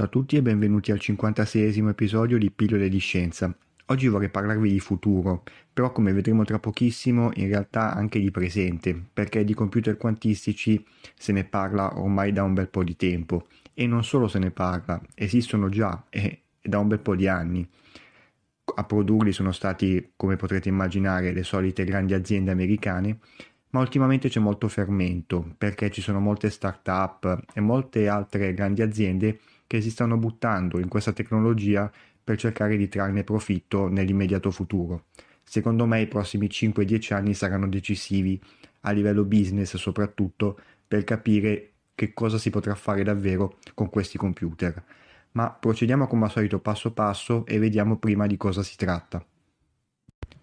Ciao a tutti e benvenuti al 56esimo episodio di Pillole di Scienza. Oggi vorrei parlarvi di futuro, però come vedremo tra pochissimo in realtà anche di presente, perché di computer quantistici se ne parla ormai da un bel po' di tempo e non solo se ne parla, esistono già e da un bel po' di anni. A produrli sono stati, come potrete immaginare, le solite grandi aziende americane, ma ultimamente c'è molto fermento perché ci sono molte start-up e molte altre grandi aziende che si stanno buttando in questa tecnologia per cercare di trarne profitto nell'immediato futuro. Secondo me i prossimi 5-10 anni saranno decisivi a livello business soprattutto per capire che cosa si potrà fare davvero con questi computer. Ma procediamo come al solito passo passo e vediamo prima di cosa si tratta.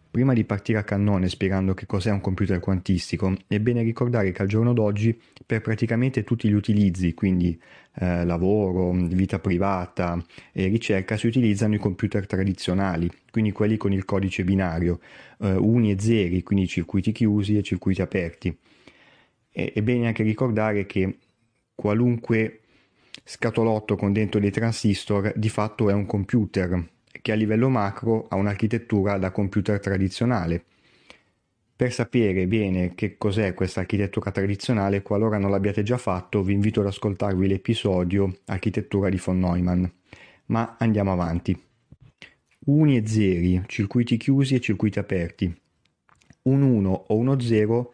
Prima di partire a cannone spiegando che cos'è un computer quantistico, è bene ricordare che al giorno d'oggi per praticamente tutti gli utilizzi, quindi eh, lavoro, vita privata e ricerca, si utilizzano i computer tradizionali, quindi quelli con il codice binario, eh, uni e zeri, quindi circuiti chiusi e circuiti aperti. E, è bene anche ricordare che qualunque scatolotto con dentro dei transistor di fatto è un computer che a livello macro ha un'architettura da computer tradizionale. Per sapere bene che cos'è questa architettura tradizionale, qualora non l'abbiate già fatto, vi invito ad ascoltarvi l'episodio Architettura di von Neumann. Ma andiamo avanti. Uni e zeri, circuiti chiusi e circuiti aperti. Un 1 o uno 0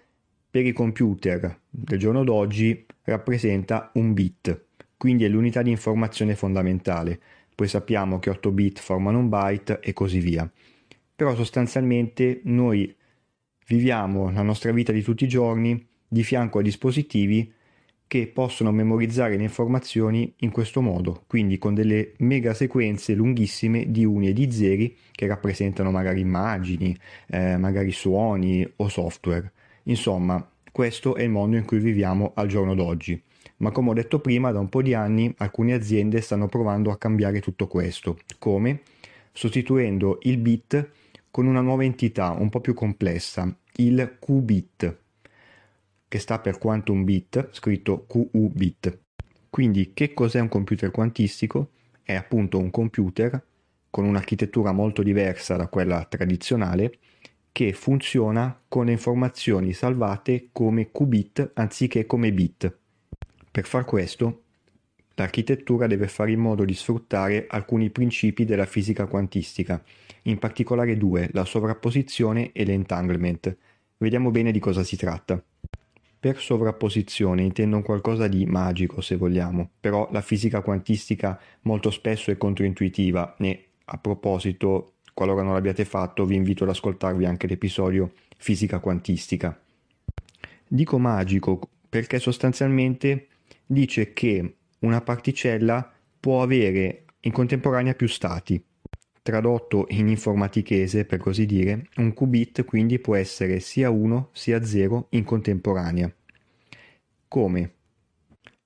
per i computer del giorno d'oggi rappresenta un bit, quindi è l'unità di informazione fondamentale poi sappiamo che 8 bit formano un byte e così via. Però sostanzialmente noi viviamo la nostra vita di tutti i giorni di fianco a dispositivi che possono memorizzare le informazioni in questo modo, quindi con delle mega sequenze lunghissime di uni e di zeri che rappresentano magari immagini, eh, magari suoni o software. Insomma, questo è il mondo in cui viviamo al giorno d'oggi ma come ho detto prima da un po' di anni alcune aziende stanno provando a cambiare tutto questo. Come? Sostituendo il bit con una nuova entità un po' più complessa, il qubit, che sta per quantum bit, scritto QU-bit. Quindi che cos'è un computer quantistico? È appunto un computer con un'architettura molto diversa da quella tradizionale che funziona con le informazioni salvate come qubit anziché come bit. Per far questo, l'architettura deve fare in modo di sfruttare alcuni principi della fisica quantistica, in particolare due, la sovrapposizione e l'entanglement. Vediamo bene di cosa si tratta. Per sovrapposizione intendo qualcosa di magico, se vogliamo, però la fisica quantistica molto spesso è controintuitiva e, a proposito, qualora non l'abbiate fatto, vi invito ad ascoltarvi anche l'episodio Fisica quantistica. Dico magico perché sostanzialmente dice che una particella può avere in contemporanea più stati. Tradotto in informatichese, per così dire, un qubit quindi può essere sia 1 sia 0 in contemporanea. Come?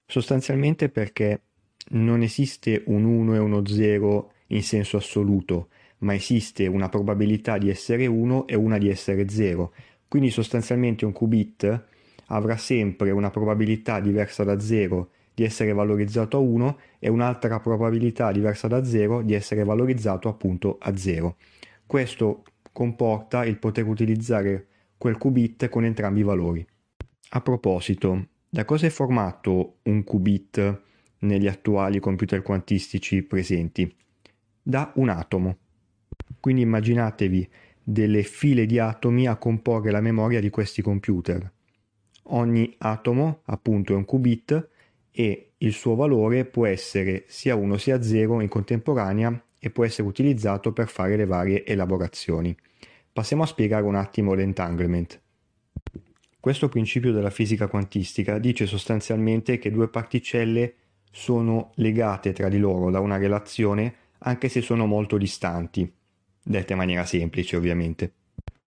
Sostanzialmente perché non esiste un 1 e uno 0 in senso assoluto, ma esiste una probabilità di essere 1 e una di essere 0. Quindi sostanzialmente un qubit avrà sempre una probabilità diversa da 0 di essere valorizzato a 1 e un'altra probabilità diversa da 0 di essere valorizzato appunto a 0. Questo comporta il poter utilizzare quel qubit con entrambi i valori. A proposito, da cosa è formato un qubit negli attuali computer quantistici presenti? Da un atomo. Quindi immaginatevi delle file di atomi a comporre la memoria di questi computer. Ogni atomo appunto è un qubit e il suo valore può essere sia 1 sia 0 in contemporanea e può essere utilizzato per fare le varie elaborazioni. Passiamo a spiegare un attimo l'entanglement. Questo principio della fisica quantistica dice sostanzialmente che due particelle sono legate tra di loro da una relazione anche se sono molto distanti, detta in maniera semplice ovviamente.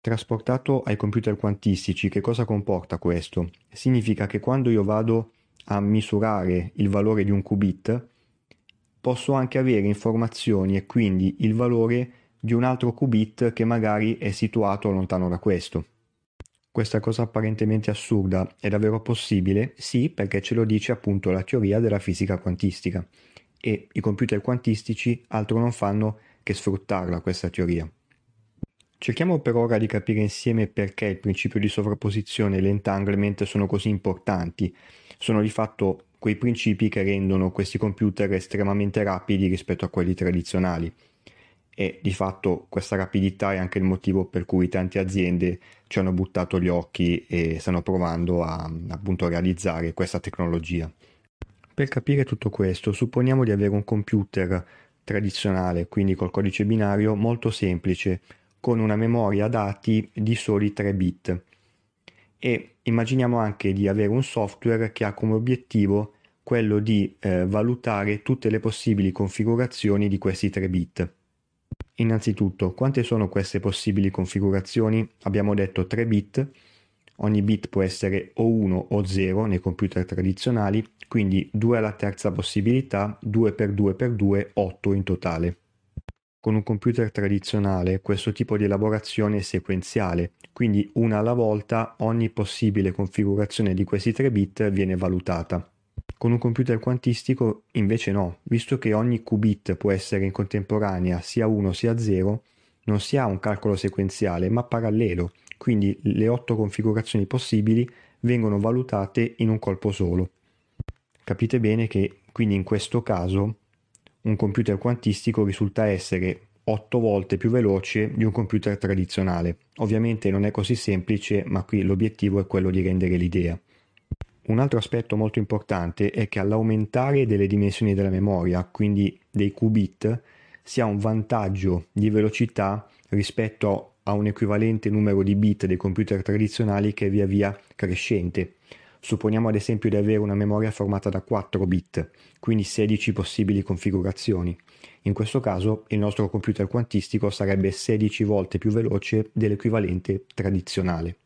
Trasportato ai computer quantistici, che cosa comporta questo? Significa che quando io vado a misurare il valore di un qubit, posso anche avere informazioni e quindi il valore di un altro qubit che magari è situato lontano da questo. Questa cosa apparentemente assurda è davvero possibile? Sì, perché ce lo dice appunto la teoria della fisica quantistica e i computer quantistici altro non fanno che sfruttarla questa teoria. Cerchiamo per ora di capire insieme perché il principio di sovrapposizione e l'entanglement sono così importanti. Sono di fatto quei principi che rendono questi computer estremamente rapidi rispetto a quelli tradizionali e di fatto questa rapidità è anche il motivo per cui tante aziende ci hanno buttato gli occhi e stanno provando a appunto realizzare questa tecnologia. Per capire tutto questo, supponiamo di avere un computer tradizionale, quindi col codice binario molto semplice, con una memoria dati di soli 3 bit. E immaginiamo anche di avere un software che ha come obiettivo quello di eh, valutare tutte le possibili configurazioni di questi 3 bit. Innanzitutto, quante sono queste possibili configurazioni? Abbiamo detto 3 bit, ogni bit può essere o 1 o 0 nei computer tradizionali, quindi 2 alla terza possibilità, 2 per 2 per 2, 8 in totale. Con un computer tradizionale questo tipo di elaborazione è sequenziale, quindi una alla volta ogni possibile configurazione di questi 3 bit viene valutata. Con un computer quantistico invece no, visto che ogni qubit può essere in contemporanea sia 1 sia 0, non si ha un calcolo sequenziale ma parallelo, quindi le 8 configurazioni possibili vengono valutate in un colpo solo. Capite bene che quindi in questo caso un computer quantistico risulta essere 8 volte più veloce di un computer tradizionale. Ovviamente non è così semplice, ma qui l'obiettivo è quello di rendere l'idea. Un altro aspetto molto importante è che all'aumentare delle dimensioni della memoria, quindi dei qubit, si ha un vantaggio di velocità rispetto a un equivalente numero di bit dei computer tradizionali che è via via crescente. Supponiamo ad esempio di avere una memoria formata da 4 bit, quindi 16 possibili configurazioni. In questo caso il nostro computer quantistico sarebbe 16 volte più veloce dell'equivalente tradizionale.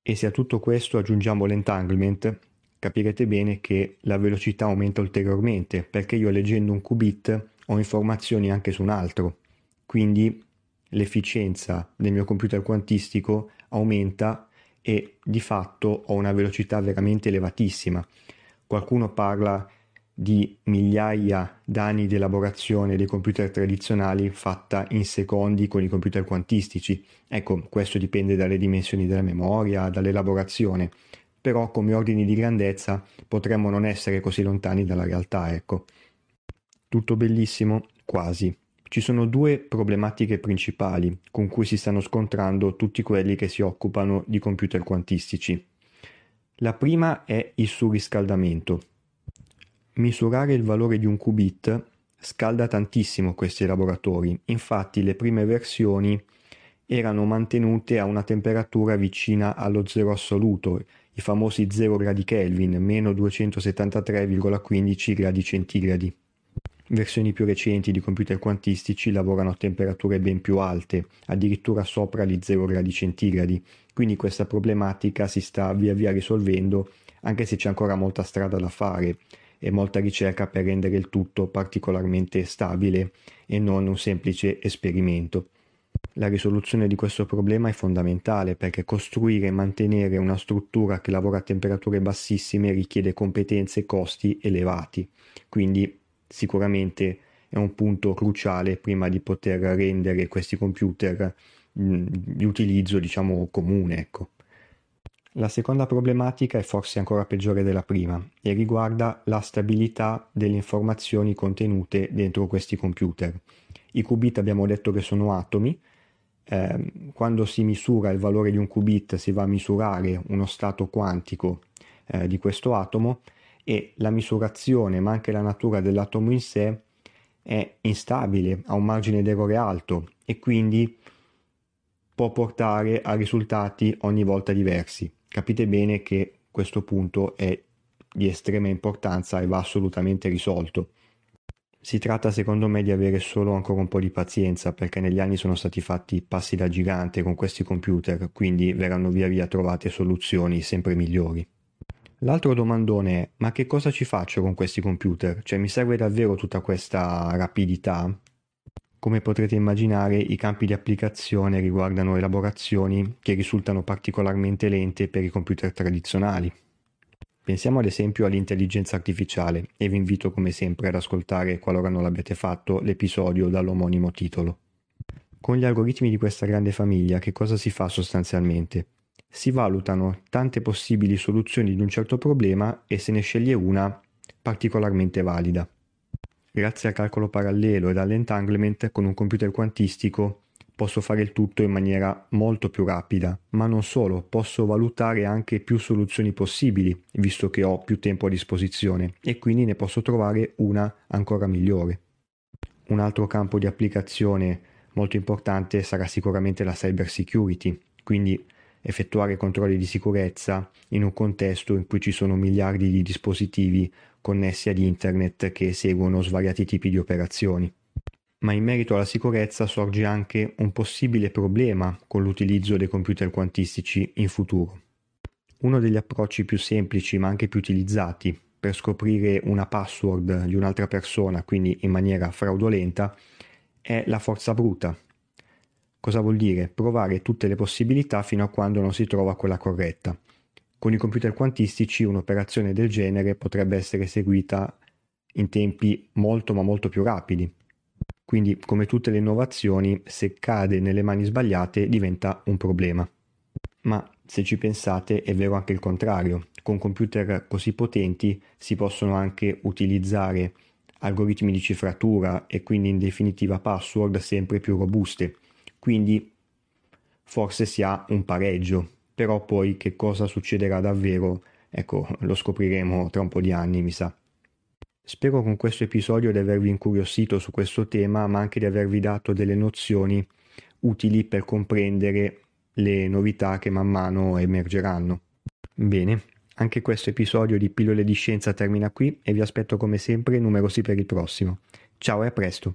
E se a tutto questo aggiungiamo l'entanglement, capirete bene che la velocità aumenta ulteriormente, perché io leggendo un qubit ho informazioni anche su un altro. Quindi l'efficienza del mio computer quantistico aumenta e di fatto ho una velocità veramente elevatissima. Qualcuno parla di migliaia d'anni di elaborazione dei computer tradizionali fatta in secondi con i computer quantistici. Ecco, questo dipende dalle dimensioni della memoria, dall'elaborazione, però come ordini di grandezza potremmo non essere così lontani dalla realtà, ecco. Tutto bellissimo? Quasi. Ci sono due problematiche principali con cui si stanno scontrando tutti quelli che si occupano di computer quantistici. La prima è il surriscaldamento. Misurare il valore di un qubit scalda tantissimo questi laboratori, infatti le prime versioni erano mantenute a una temperatura vicina allo zero assoluto, i famosi 0 gradi Kelvin, meno 273,15 gradi centigradi. Versioni più recenti di computer quantistici lavorano a temperature ben più alte, addirittura sopra gli 0 gradi centigradi, quindi questa problematica si sta via via risolvendo, anche se c'è ancora molta strada da fare e molta ricerca per rendere il tutto particolarmente stabile e non un semplice esperimento. La risoluzione di questo problema è fondamentale perché costruire e mantenere una struttura che lavora a temperature bassissime richiede competenze e costi elevati, quindi sicuramente è un punto cruciale prima di poter rendere questi computer mh, di utilizzo diciamo comune. Ecco. La seconda problematica è forse ancora peggiore della prima e riguarda la stabilità delle informazioni contenute dentro questi computer. I qubit abbiamo detto che sono atomi eh, quando si misura il valore di un qubit si va a misurare uno stato quantico eh, di questo atomo e la misurazione ma anche la natura dell'atomo in sé è instabile, ha un margine d'errore alto e quindi può portare a risultati ogni volta diversi. Capite bene che questo punto è di estrema importanza e va assolutamente risolto. Si tratta secondo me di avere solo ancora un po' di pazienza perché negli anni sono stati fatti passi da gigante con questi computer, quindi verranno via via trovate soluzioni sempre migliori. L'altro domandone è: ma che cosa ci faccio con questi computer? Cioè mi serve davvero tutta questa rapidità? Come potrete immaginare, i campi di applicazione riguardano elaborazioni che risultano particolarmente lente per i computer tradizionali. Pensiamo ad esempio all'intelligenza artificiale e vi invito come sempre ad ascoltare, qualora non l'abbiate fatto, l'episodio dall'omonimo titolo. Con gli algoritmi di questa grande famiglia che cosa si fa sostanzialmente? Si valutano tante possibili soluzioni di un certo problema e se ne sceglie una particolarmente valida. Grazie al calcolo parallelo ed all'entanglement con un computer quantistico posso fare il tutto in maniera molto più rapida, ma non solo, posso valutare anche più soluzioni possibili, visto che ho più tempo a disposizione e quindi ne posso trovare una ancora migliore. Un altro campo di applicazione molto importante sarà sicuramente la cyber security, quindi effettuare controlli di sicurezza in un contesto in cui ci sono miliardi di dispositivi connessi ad internet che eseguono svariati tipi di operazioni ma in merito alla sicurezza sorge anche un possibile problema con l'utilizzo dei computer quantistici in futuro. Uno degli approcci più semplici ma anche più utilizzati per scoprire una password di un'altra persona, quindi in maniera fraudolenta, è la forza bruta. Cosa vuol dire? Provare tutte le possibilità fino a quando non si trova quella corretta. Con i computer quantistici un'operazione del genere potrebbe essere eseguita in tempi molto ma molto più rapidi quindi, come tutte le innovazioni, se cade nelle mani sbagliate diventa un problema. Ma se ci pensate è vero anche il contrario. Con computer così potenti si possono anche utilizzare algoritmi di cifratura e quindi in definitiva password sempre più robuste. Quindi forse si ha un pareggio, però poi che cosa succederà davvero, ecco, lo scopriremo tra un po' di anni, mi sa. Spero con questo episodio di avervi incuriosito su questo tema, ma anche di avervi dato delle nozioni utili per comprendere le novità che man mano emergeranno. Bene, anche questo episodio di Pillole di Scienza termina qui e vi aspetto come sempre numerosi per il prossimo. Ciao e a presto!